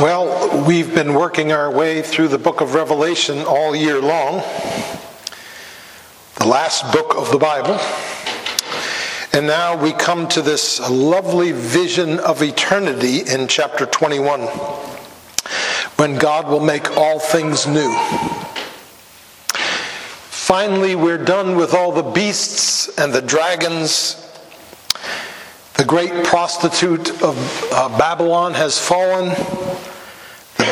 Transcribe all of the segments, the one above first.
Well, we've been working our way through the book of Revelation all year long, the last book of the Bible. And now we come to this lovely vision of eternity in chapter 21, when God will make all things new. Finally, we're done with all the beasts and the dragons. The great prostitute of uh, Babylon has fallen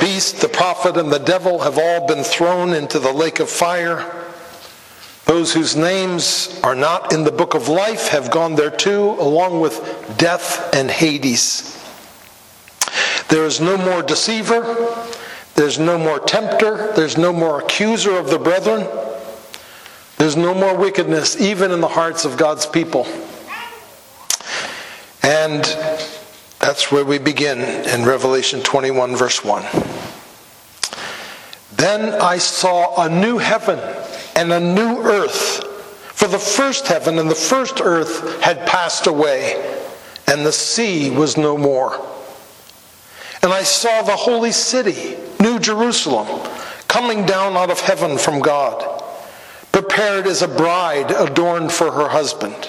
beast, the prophet, and the devil have all been thrown into the lake of fire. Those whose names are not in the book of life have gone there too, along with death and Hades. There is no more deceiver, there's no more tempter, there's no more accuser of the brethren, there's no more wickedness, even in the hearts of God's people. And that's where we begin in Revelation 21, verse 1. Then I saw a new heaven and a new earth. For the first heaven and the first earth had passed away, and the sea was no more. And I saw the holy city, New Jerusalem, coming down out of heaven from God, prepared as a bride adorned for her husband.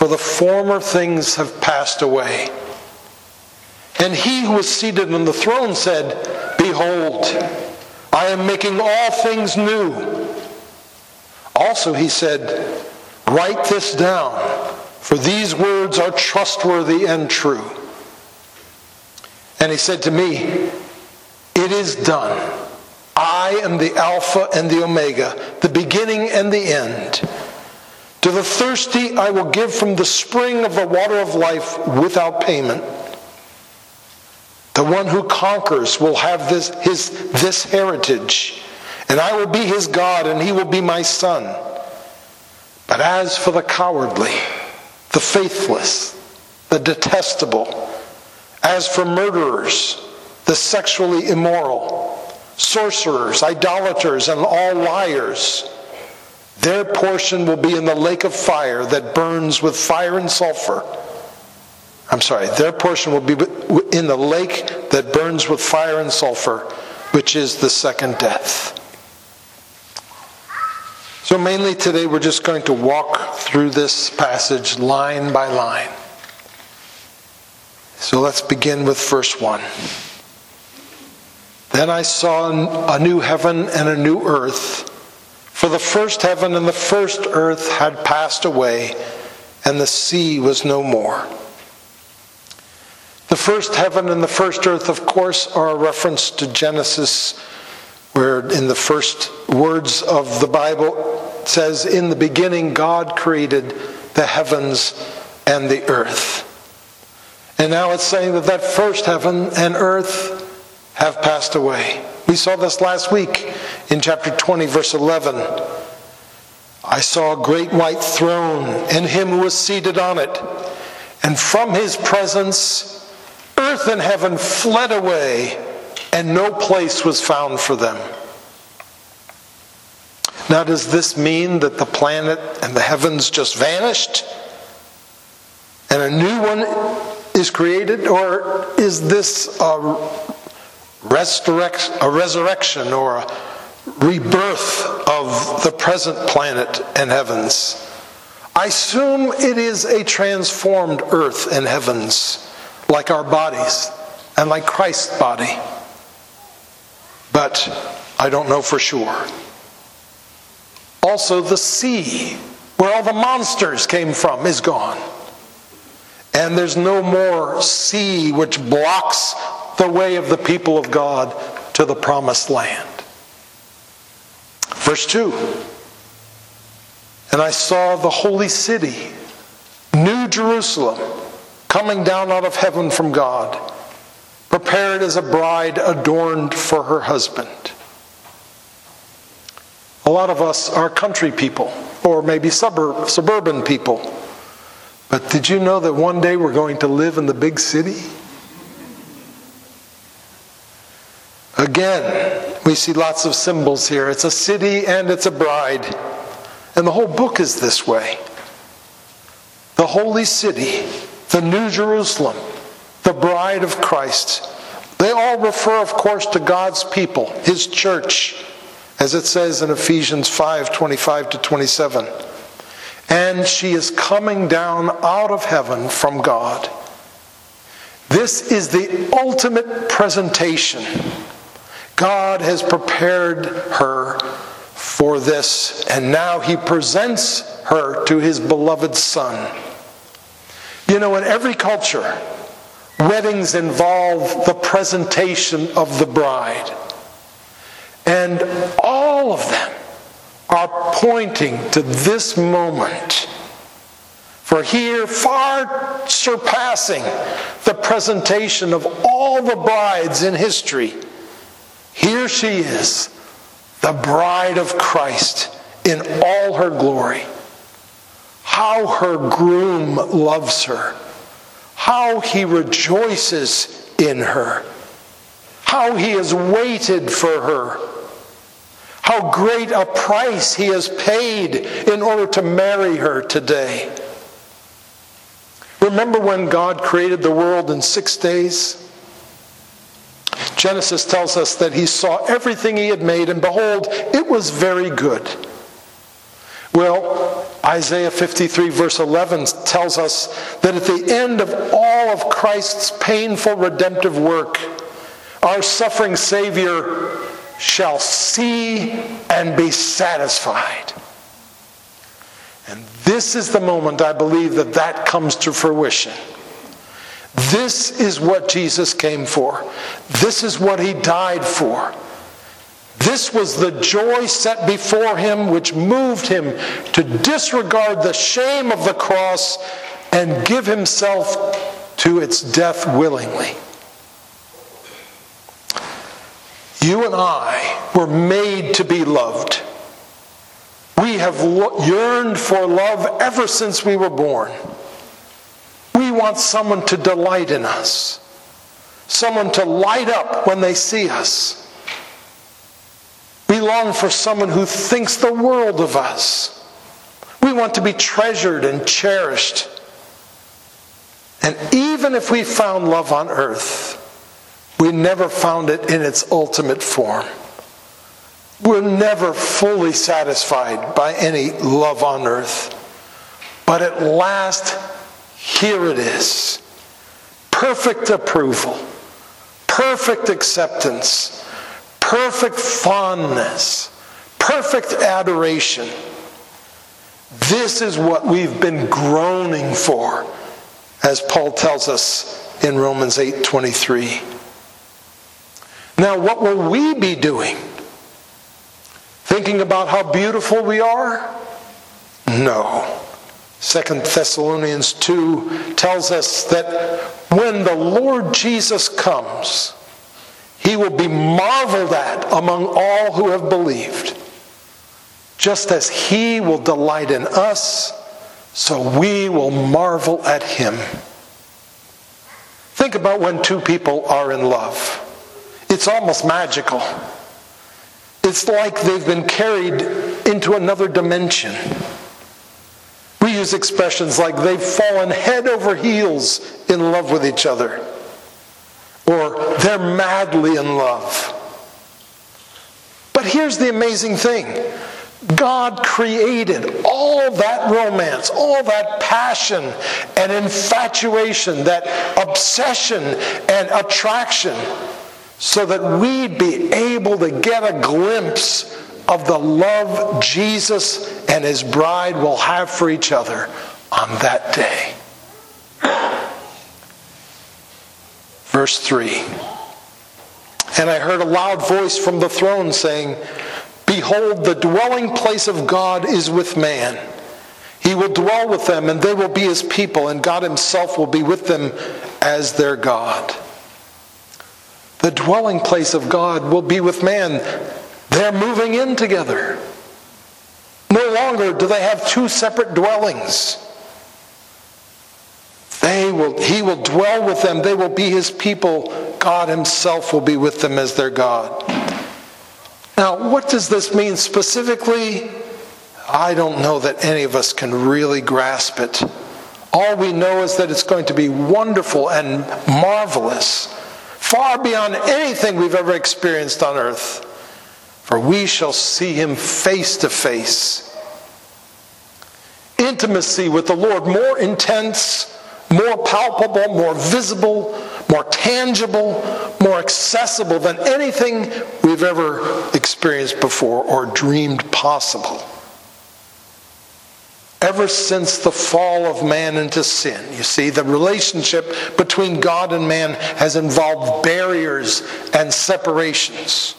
for the former things have passed away. And he who was seated on the throne said, Behold, I am making all things new. Also, he said, Write this down, for these words are trustworthy and true. And he said to me, It is done. I am the Alpha and the Omega, the beginning and the end. To the thirsty, I will give from the spring of the water of life without payment. The one who conquers will have this, his, this heritage, and I will be his God, and he will be my son. But as for the cowardly, the faithless, the detestable, as for murderers, the sexually immoral, sorcerers, idolaters, and all liars, their portion will be in the lake of fire that burns with fire and sulfur. I'm sorry, their portion will be in the lake that burns with fire and sulfur, which is the second death. So, mainly today, we're just going to walk through this passage line by line. So, let's begin with verse 1. Then I saw a new heaven and a new earth. For the first heaven and the first earth had passed away, and the sea was no more. The first heaven and the first earth, of course, are a reference to Genesis, where in the first words of the Bible it says, In the beginning, God created the heavens and the earth. And now it's saying that that first heaven and earth have passed away. We saw this last week in chapter 20, verse 11. I saw a great white throne and him who was seated on it. And from his presence, earth and heaven fled away, and no place was found for them. Now, does this mean that the planet and the heavens just vanished and a new one is created? Or is this a resurrect, a resurrection or a rebirth of the present planet and heavens. I assume it is a transformed earth and heavens, like our bodies and like Christ's body. But I don't know for sure. Also, the sea, where all the monsters came from, is gone. And there's no more sea which blocks the way of the people of God to the promised land. Verse 2 And I saw the holy city, New Jerusalem, coming down out of heaven from God, prepared as a bride adorned for her husband. A lot of us are country people, or maybe suburb, suburban people. But did you know that one day we're going to live in the big city? Again, we see lots of symbols here. It's a city and it's a bride. And the whole book is this way. The holy city, the New Jerusalem, the bride of Christ. They all refer, of course, to God's people, his church, as it says in Ephesians 5 25 to 27. And she is coming down out of heaven from God. This is the ultimate presentation. God has prepared her for this, and now he presents her to his beloved Son. You know, in every culture, weddings involve the presentation of the bride. And all of them are pointing to this moment. For here, far surpassing the presentation of all the brides in history, here she is, the bride of Christ in all her glory. How her groom loves her, how he rejoices in her, how he has waited for her, how great a price he has paid in order to marry her today. Remember when God created the world in six days? Genesis tells us that he saw everything he had made, and behold, it was very good. Well, Isaiah 53, verse 11, tells us that at the end of all of Christ's painful redemptive work, our suffering Savior shall see and be satisfied. And this is the moment I believe that that comes to fruition. This is what Jesus came for. This is what he died for. This was the joy set before him which moved him to disregard the shame of the cross and give himself to its death willingly. You and I were made to be loved. We have yearned for love ever since we were born. We want someone to delight in us, someone to light up when they see us. We long for someone who thinks the world of us. We want to be treasured and cherished. And even if we found love on earth, we never found it in its ultimate form. We're never fully satisfied by any love on earth. But at last, here it is perfect approval, perfect acceptance, perfect fondness, perfect adoration. This is what we've been groaning for, as Paul tells us in Romans 8 23. Now, what will we be doing? Thinking about how beautiful we are? No. Second Thessalonians 2 tells us that when the Lord Jesus comes, he will be marveled at among all who have believed. Just as he will delight in us, so we will marvel at him. Think about when two people are in love. It's almost magical. It's like they've been carried into another dimension. Use expressions like they've fallen head over heels in love with each other, or they're madly in love. But here's the amazing thing God created all that romance, all that passion and infatuation, that obsession and attraction, so that we'd be able to get a glimpse of the love Jesus and his bride will have for each other on that day. Verse 3 And I heard a loud voice from the throne saying, Behold, the dwelling place of God is with man. He will dwell with them, and they will be his people, and God himself will be with them as their God. The dwelling place of God will be with man. They're moving in together. No longer do they have two separate dwellings. They will, he will dwell with them. They will be his people. God himself will be with them as their God. Now, what does this mean specifically? I don't know that any of us can really grasp it. All we know is that it's going to be wonderful and marvelous, far beyond anything we've ever experienced on earth. For we shall see him face to face. Intimacy with the Lord more intense, more palpable, more visible, more tangible, more accessible than anything we've ever experienced before or dreamed possible ever since the fall of man into sin. You see, the relationship between God and man has involved barriers and separations.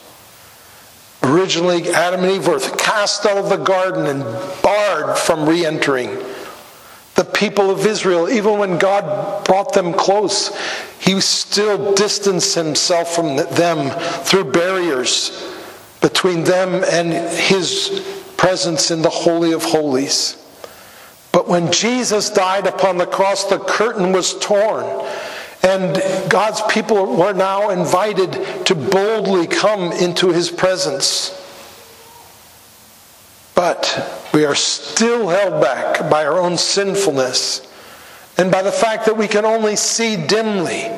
Originally, Adam and Eve were cast out of the garden and barred from re entering. The people of Israel, even when God brought them close, he still distanced himself from them through barriers between them and his presence in the Holy of Holies. But when Jesus died upon the cross, the curtain was torn. And God's people were now invited to boldly come into his presence. But we are still held back by our own sinfulness and by the fact that we can only see dimly,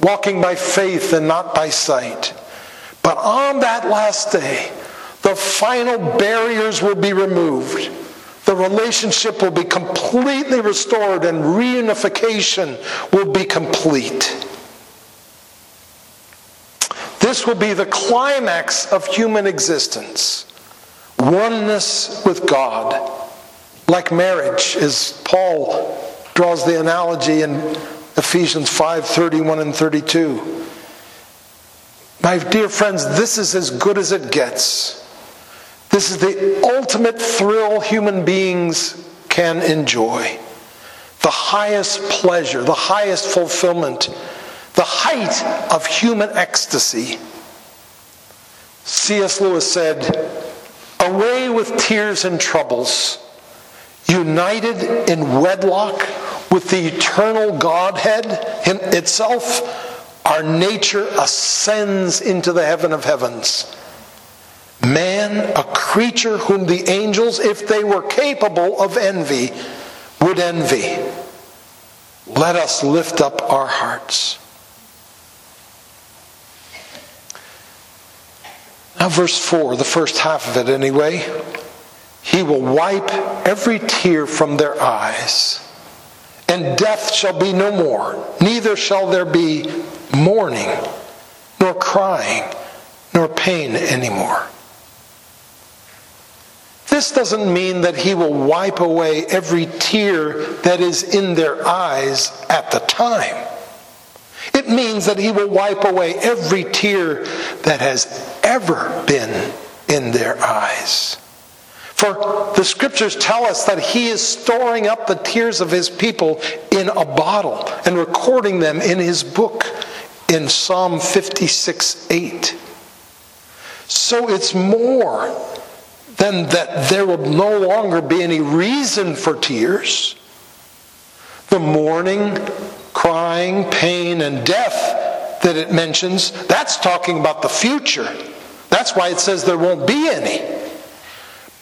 walking by faith and not by sight. But on that last day, the final barriers will be removed the relationship will be completely restored and reunification will be complete. This will be the climax of human existence oneness with God. Like marriage, as Paul draws the analogy in Ephesians 5 31 and 32. My dear friends, this is as good as it gets. This is the ultimate thrill human beings can enjoy. The highest pleasure, the highest fulfillment, the height of human ecstasy. C.S. Lewis said, Away with tears and troubles, united in wedlock with the eternal Godhead itself, our nature ascends into the heaven of heavens Man, a creature whom the angels, if they were capable of envy, would envy. Let us lift up our hearts. Now, verse 4, the first half of it anyway. He will wipe every tear from their eyes, and death shall be no more, neither shall there be mourning, nor crying, nor pain anymore. This doesn't mean that he will wipe away every tear that is in their eyes at the time. It means that he will wipe away every tear that has ever been in their eyes. For the scriptures tell us that he is storing up the tears of his people in a bottle and recording them in his book in Psalm 56 8. So it's more then that there will no longer be any reason for tears. The mourning, crying, pain, and death that it mentions, that's talking about the future. That's why it says there won't be any.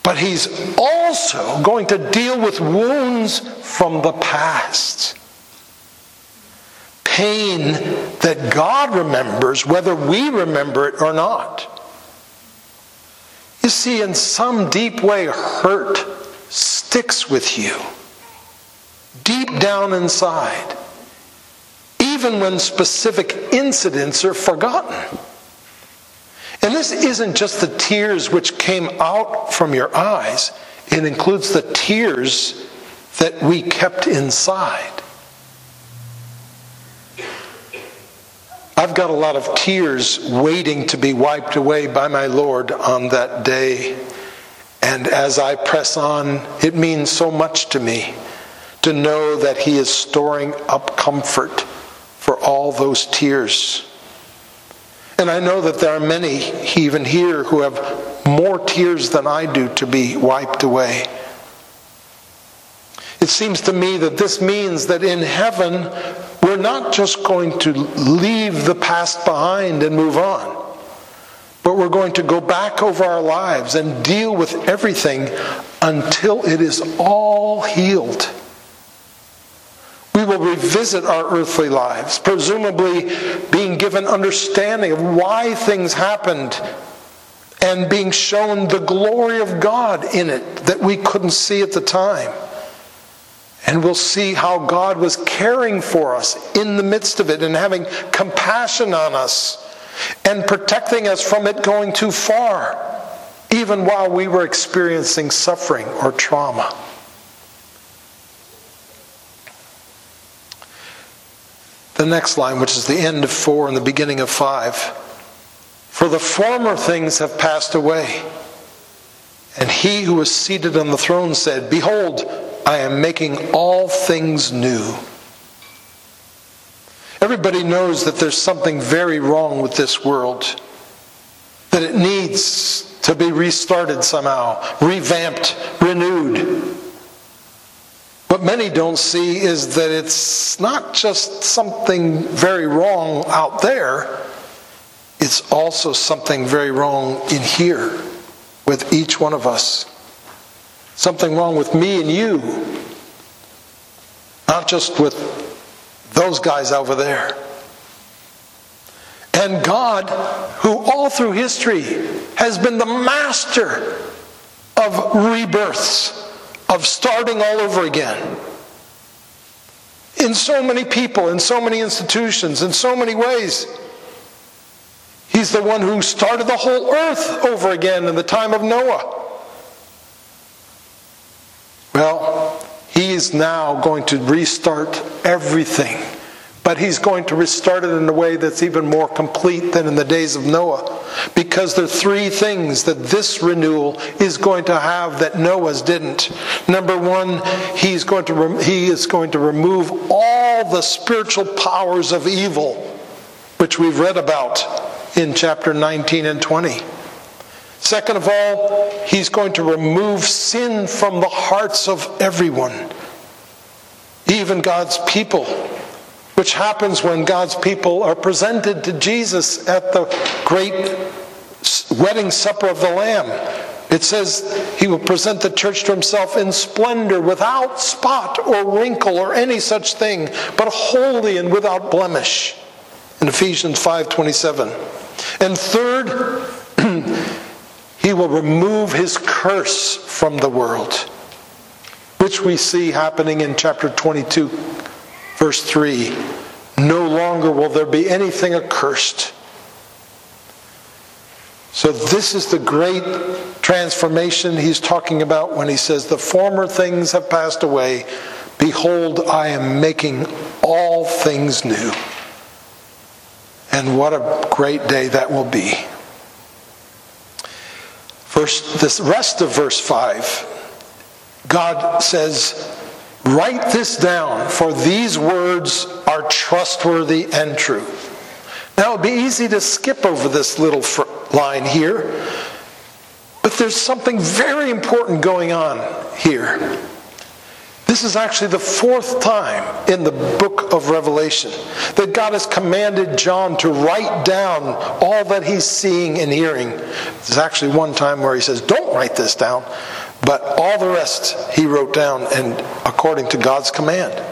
But he's also going to deal with wounds from the past. Pain that God remembers, whether we remember it or not. You see, in some deep way, hurt sticks with you deep down inside, even when specific incidents are forgotten. And this isn't just the tears which came out from your eyes, it includes the tears that we kept inside. I've got a lot of tears waiting to be wiped away by my Lord on that day. And as I press on, it means so much to me to know that He is storing up comfort for all those tears. And I know that there are many, even here, who have more tears than I do to be wiped away. It seems to me that this means that in heaven, we're not just going to leave the past behind and move on, but we're going to go back over our lives and deal with everything until it is all healed. We will revisit our earthly lives, presumably being given understanding of why things happened and being shown the glory of God in it that we couldn't see at the time. And we'll see how God was caring for us in the midst of it and having compassion on us and protecting us from it going too far, even while we were experiencing suffering or trauma. The next line, which is the end of four and the beginning of five. For the former things have passed away. And he who was seated on the throne said, Behold, I am making all things new. Everybody knows that there's something very wrong with this world, that it needs to be restarted somehow, revamped, renewed. What many don't see is that it's not just something very wrong out there, it's also something very wrong in here with each one of us something wrong with me and you, not just with those guys over there. And God, who all through history has been the master of rebirths, of starting all over again. In so many people, in so many institutions, in so many ways. He's the one who started the whole earth over again in the time of Noah. Well, he is now going to restart everything. But he's going to restart it in a way that's even more complete than in the days of Noah. Because there are three things that this renewal is going to have that Noah's didn't. Number one, he's going to he is going to remove all the spiritual powers of evil, which we've read about in chapter 19 and 20. Second of all, he's going to remove sin from the hearts of everyone, even God's people, which happens when God's people are presented to Jesus at the great wedding supper of the Lamb. It says he will present the church to himself in splendor, without spot or wrinkle or any such thing, but holy and without blemish. In Ephesians 5:27. And third, He will remove his curse from the world, which we see happening in chapter 22, verse 3. No longer will there be anything accursed. So, this is the great transformation he's talking about when he says, The former things have passed away. Behold, I am making all things new. And what a great day that will be. Verse, this rest of verse 5, God says, Write this down, for these words are trustworthy and true. Now, it would be easy to skip over this little line here, but there's something very important going on here. This is actually the fourth time in the book of Revelation that God has commanded John to write down all that he's seeing and hearing. There's actually one time where he says, Don't write this down, but all the rest he wrote down and according to God's command.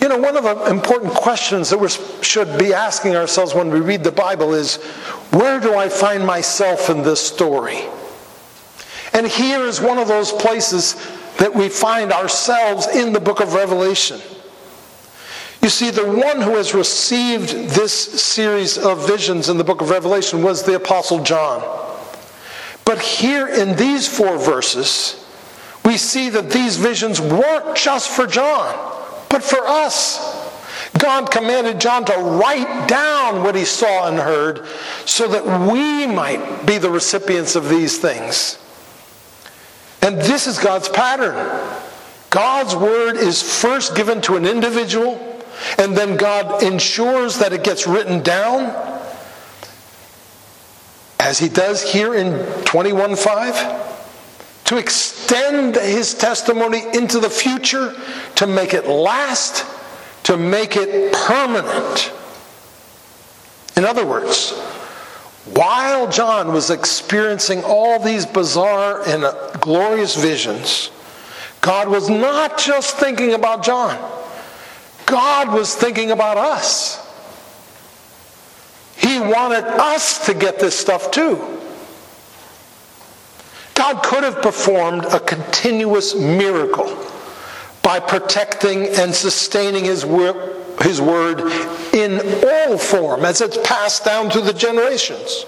You know, one of the important questions that we should be asking ourselves when we read the Bible is where do I find myself in this story? And here is one of those places that we find ourselves in the book of Revelation. You see, the one who has received this series of visions in the book of Revelation was the Apostle John. But here in these four verses, we see that these visions weren't just for John, but for us. God commanded John to write down what he saw and heard so that we might be the recipients of these things. And this is God's pattern. God's word is first given to an individual, and then God ensures that it gets written down. as he does here in 21:5, to extend his testimony into the future, to make it last, to make it permanent. In other words, while John was experiencing all these bizarre and glorious visions, God was not just thinking about John, God was thinking about us. He wanted us to get this stuff too. God could have performed a continuous miracle by protecting and sustaining his, wor- his word in all form as it's passed down through the generations.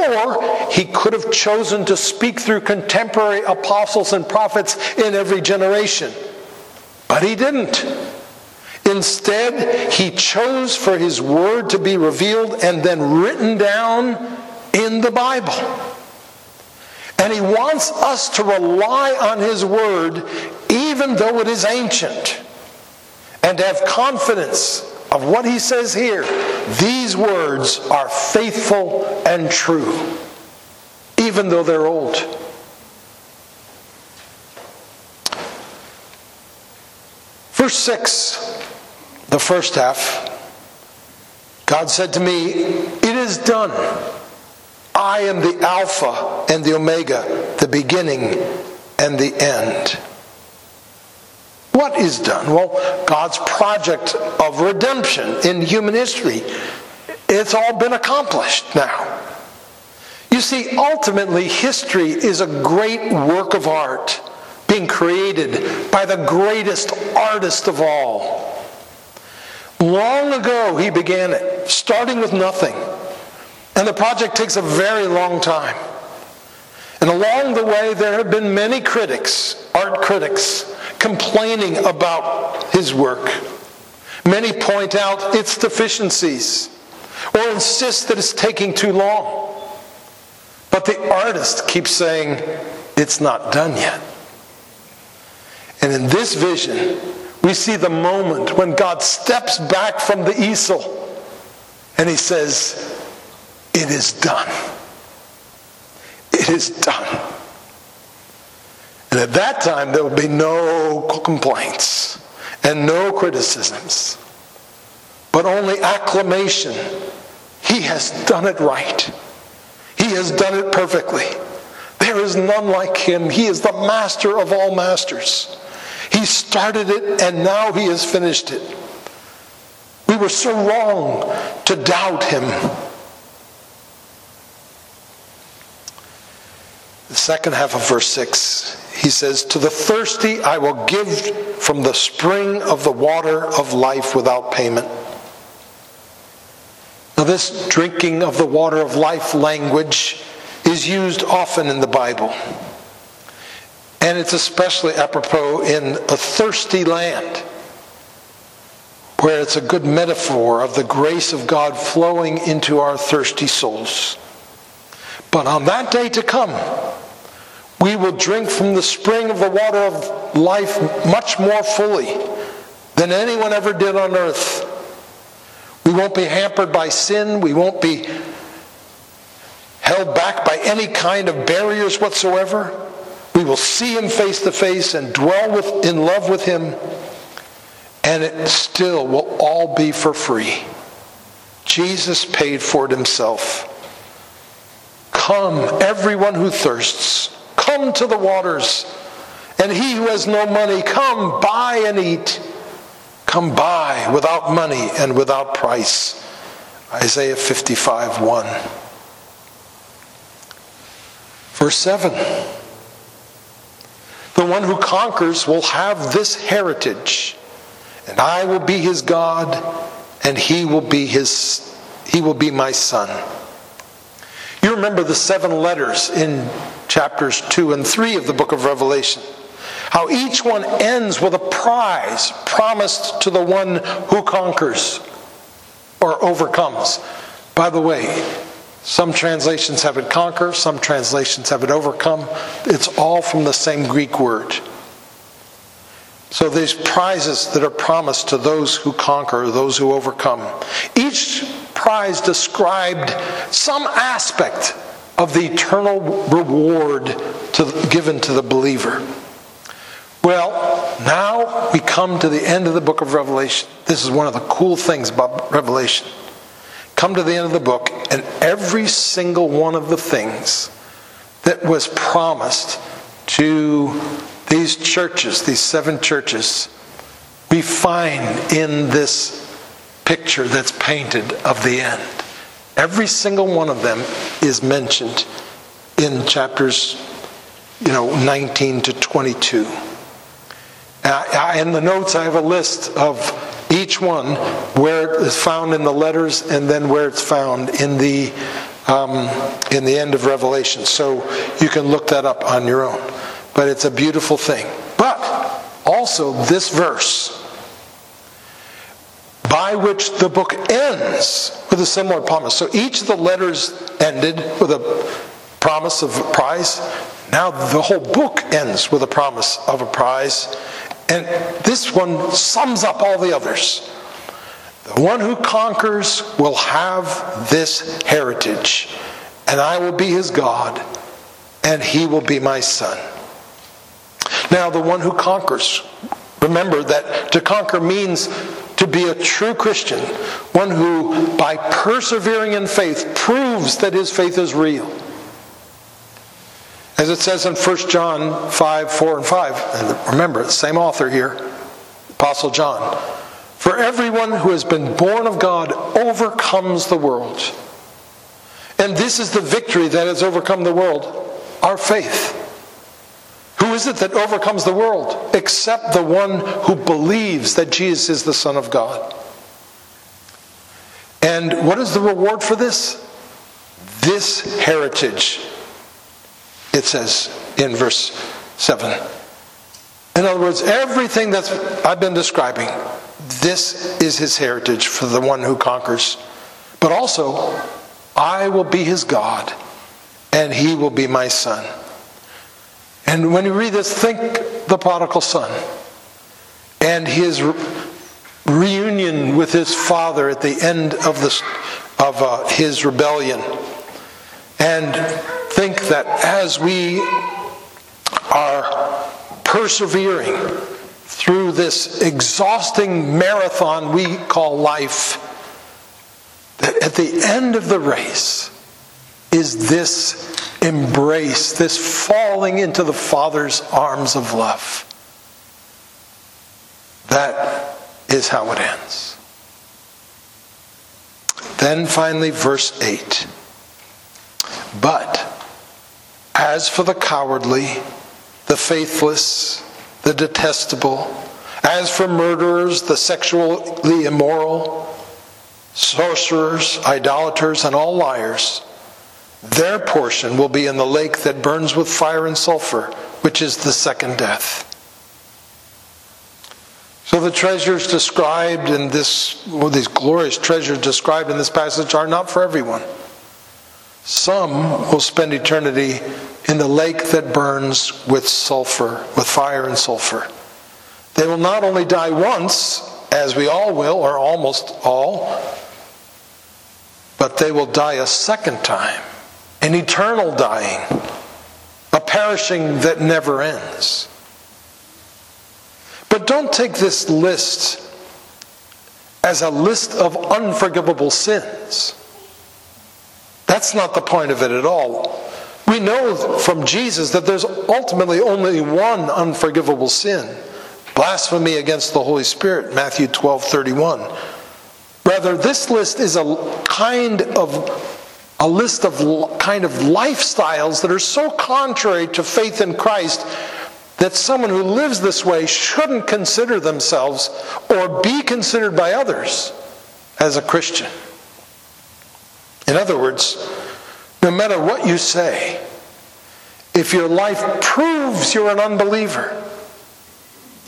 Or he could have chosen to speak through contemporary apostles and prophets in every generation. But he didn't. Instead, he chose for his word to be revealed and then written down in the Bible. And he wants us to rely on his word even though it is ancient and have confidence of what he says here. These words are faithful and true, even though they're old. Verse 6, the first half, God said to me, It is done. I am the Alpha and the Omega, the beginning and the end. What is done? Well, God's project of redemption in human history, it's all been accomplished now. You see, ultimately, history is a great work of art being created by the greatest artist of all. Long ago, he began it, starting with nothing. And the project takes a very long time. And along the way, there have been many critics, art critics, complaining about his work. Many point out its deficiencies or insist that it's taking too long. But the artist keeps saying, it's not done yet. And in this vision, we see the moment when God steps back from the easel and he says, it is done. It is done. And at that time, there will be no complaints and no criticisms, but only acclamation. He has done it right. He has done it perfectly. There is none like him. He is the master of all masters. He started it and now he has finished it. We were so wrong to doubt him. The second half of verse 6, he says, To the thirsty I will give from the spring of the water of life without payment. Now, this drinking of the water of life language is used often in the Bible. And it's especially apropos in a thirsty land, where it's a good metaphor of the grace of God flowing into our thirsty souls. But on that day to come, we will drink from the spring of the water of life much more fully than anyone ever did on earth. We won't be hampered by sin. We won't be held back by any kind of barriers whatsoever. We will see him face to face and dwell with, in love with him, and it still will all be for free. Jesus paid for it himself. Come, everyone who thirsts. Come to the waters. And he who has no money, come buy and eat. Come buy without money and without price. Isaiah 55 1. Verse 7 The one who conquers will have this heritage, and I will be his God, and he will be his he will be my son. Remember the seven letters in chapters 2 and 3 of the book of Revelation. How each one ends with a prize promised to the one who conquers or overcomes. By the way, some translations have it conquer, some translations have it overcome. It's all from the same Greek word. So these prizes that are promised to those who conquer, those who overcome. Each prize described some aspect of the eternal reward to, given to the believer. Well, now we come to the end of the book of Revelation. This is one of the cool things about Revelation. Come to the end of the book, and every single one of the things that was promised to these churches, these seven churches, we find in this picture that's painted of the end. Every single one of them is mentioned in chapters, you know, 19 to 22. Uh, in the notes, I have a list of each one where it is found in the letters and then where it's found in the um, in the end of Revelation. So you can look that up on your own. But it's a beautiful thing. But also this verse by which the book ends with a similar promise. So each of the letters ended with a promise of a prize. Now the whole book ends with a promise of a prize. And this one sums up all the others. The one who conquers will have this heritage, and I will be his God, and he will be my son. Now, the one who conquers, remember that to conquer means to be a true Christian, one who, by persevering in faith, proves that his faith is real. As it says in 1 John 5 4 and 5, and remember, it's the same author here, Apostle John. For everyone who has been born of God overcomes the world. And this is the victory that has overcome the world our faith. Who is it that overcomes the world except the one who believes that Jesus is the Son of God? And what is the reward for this? This heritage, it says in verse 7. In other words, everything that I've been describing, this is his heritage for the one who conquers. But also, I will be his God, and he will be my son. And when you read this, think the prodigal son and his reunion with his father at the end of, of uh, his rebellion. And think that as we are persevering through this exhausting marathon we call life, that at the end of the race is this embrace, this falling into the Father's arms of love. That is how it ends. Then finally, verse 8. But as for the cowardly, the faithless, the detestable, as for murderers, the sexually immoral, sorcerers, idolaters, and all liars, their portion will be in the lake that burns with fire and sulfur, which is the second death. So the treasures described in this, well, these glorious treasures described in this passage are not for everyone. Some will spend eternity in the lake that burns with sulfur, with fire and sulfur. They will not only die once, as we all will, or almost all, but they will die a second time an eternal dying, a perishing that never ends. But don't take this list as a list of unforgivable sins. That's not the point of it at all. We know from Jesus that there's ultimately only one unforgivable sin blasphemy against the Holy Spirit, Matthew 12 31. Rather, this list is a kind of a list of kind of lifestyles that are so contrary to faith in Christ that someone who lives this way shouldn't consider themselves or be considered by others as a Christian. In other words, no matter what you say, if your life proves you're an unbeliever,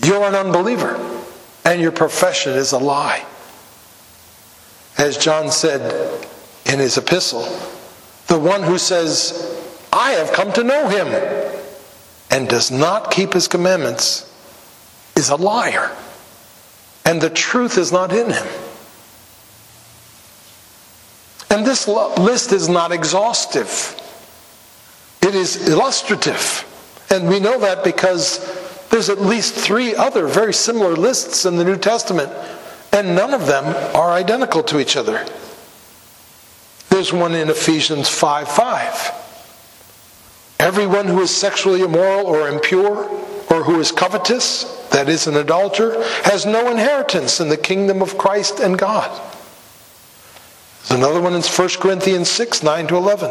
you're an unbeliever, and your profession is a lie. As John said, in his epistle, the one who says, I have come to know him, and does not keep his commandments is a liar, and the truth is not in him. And this list is not exhaustive. It is illustrative. And we know that because there's at least three other very similar lists in the New Testament, and none of them are identical to each other. There's one in Ephesians 5 5. Everyone who is sexually immoral or impure, or who is covetous, that is, an adulterer, has no inheritance in the kingdom of Christ and God. There's another one in 1 Corinthians 6 9 to 11.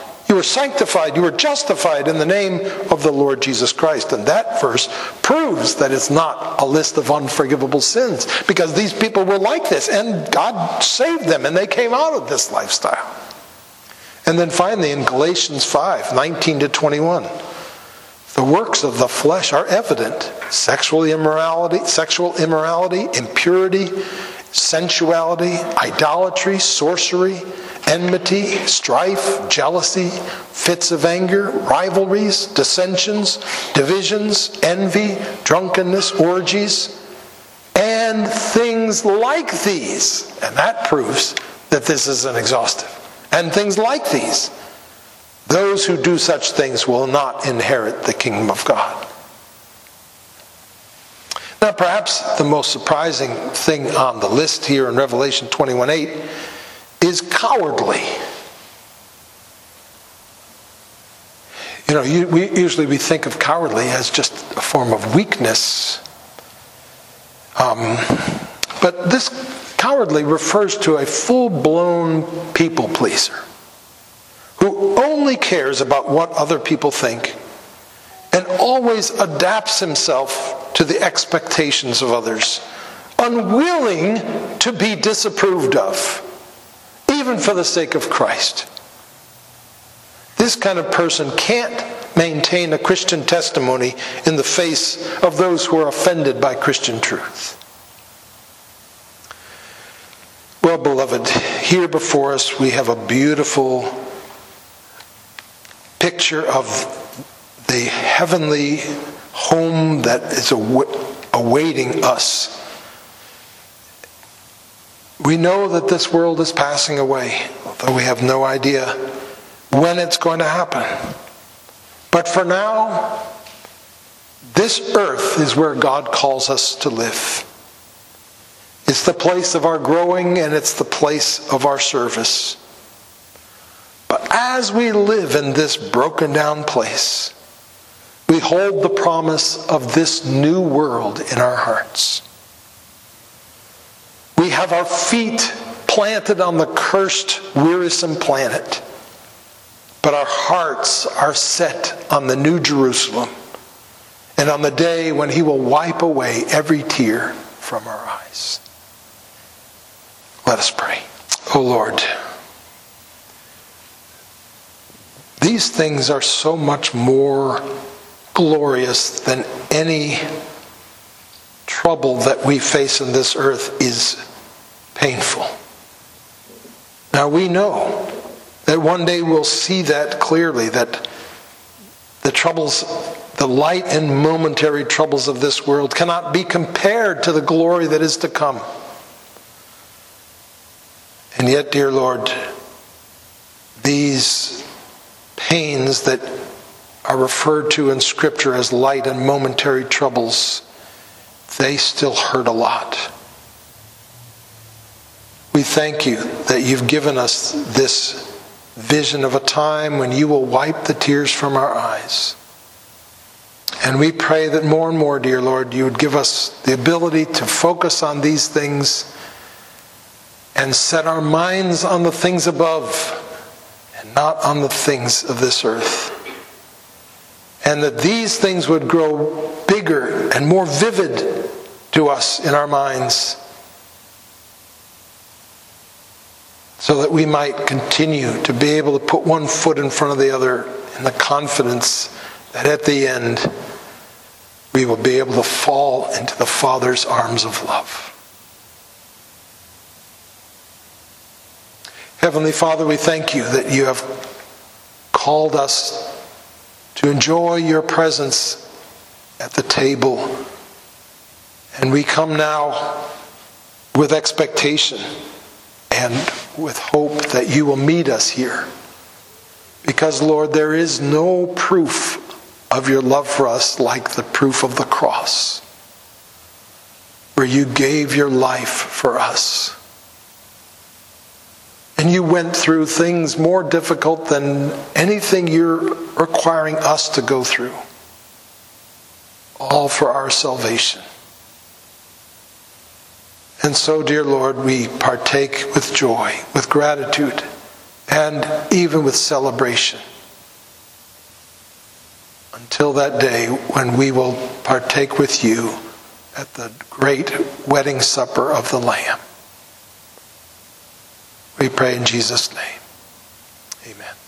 you were sanctified, you were justified in the name of the Lord Jesus Christ. And that verse proves that it's not a list of unforgivable sins, because these people were like this, and God saved them, and they came out of this lifestyle. And then finally in Galatians 5 19 to 21, the works of the flesh are evident sexual immorality, sexual immorality, impurity, sensuality, idolatry, sorcery, enmity, strife, jealousy, fits of anger, rivalries, dissensions, divisions, envy, drunkenness, orgies, and things like these. And that proves that this isn't exhaustive and things like these. Those who do such things will not inherit the kingdom of God. Now, perhaps the most surprising thing on the list here in Revelation 21 8 is cowardly. You know, you, we, usually we think of cowardly as just a form of weakness. Um, but this Cowardly refers to a full blown people pleaser who only cares about what other people think and always adapts himself to the expectations of others, unwilling to be disapproved of, even for the sake of Christ. This kind of person can't maintain a Christian testimony in the face of those who are offended by Christian truth. Well, beloved, here before us we have a beautiful picture of the heavenly home that is awaiting us. We know that this world is passing away, although we have no idea when it's going to happen. But for now, this earth is where God calls us to live. It's the place of our growing and it's the place of our service. But as we live in this broken down place, we hold the promise of this new world in our hearts. We have our feet planted on the cursed, wearisome planet, but our hearts are set on the new Jerusalem and on the day when He will wipe away every tear from our eyes. Let us pray. Oh Lord, these things are so much more glorious than any trouble that we face in this earth is painful. Now we know that one day we'll see that clearly, that the troubles, the light and momentary troubles of this world cannot be compared to the glory that is to come. And yet, dear Lord, these pains that are referred to in Scripture as light and momentary troubles, they still hurt a lot. We thank you that you've given us this vision of a time when you will wipe the tears from our eyes. And we pray that more and more, dear Lord, you would give us the ability to focus on these things and set our minds on the things above and not on the things of this earth. And that these things would grow bigger and more vivid to us in our minds so that we might continue to be able to put one foot in front of the other in the confidence that at the end we will be able to fall into the Father's arms of love. Heavenly Father, we thank you that you have called us to enjoy your presence at the table. And we come now with expectation and with hope that you will meet us here. Because, Lord, there is no proof of your love for us like the proof of the cross, where you gave your life for us. And you went through things more difficult than anything you're requiring us to go through, all for our salvation. And so, dear Lord, we partake with joy, with gratitude, and even with celebration until that day when we will partake with you at the great wedding supper of the Lamb. We pray in Jesus' name. Amen.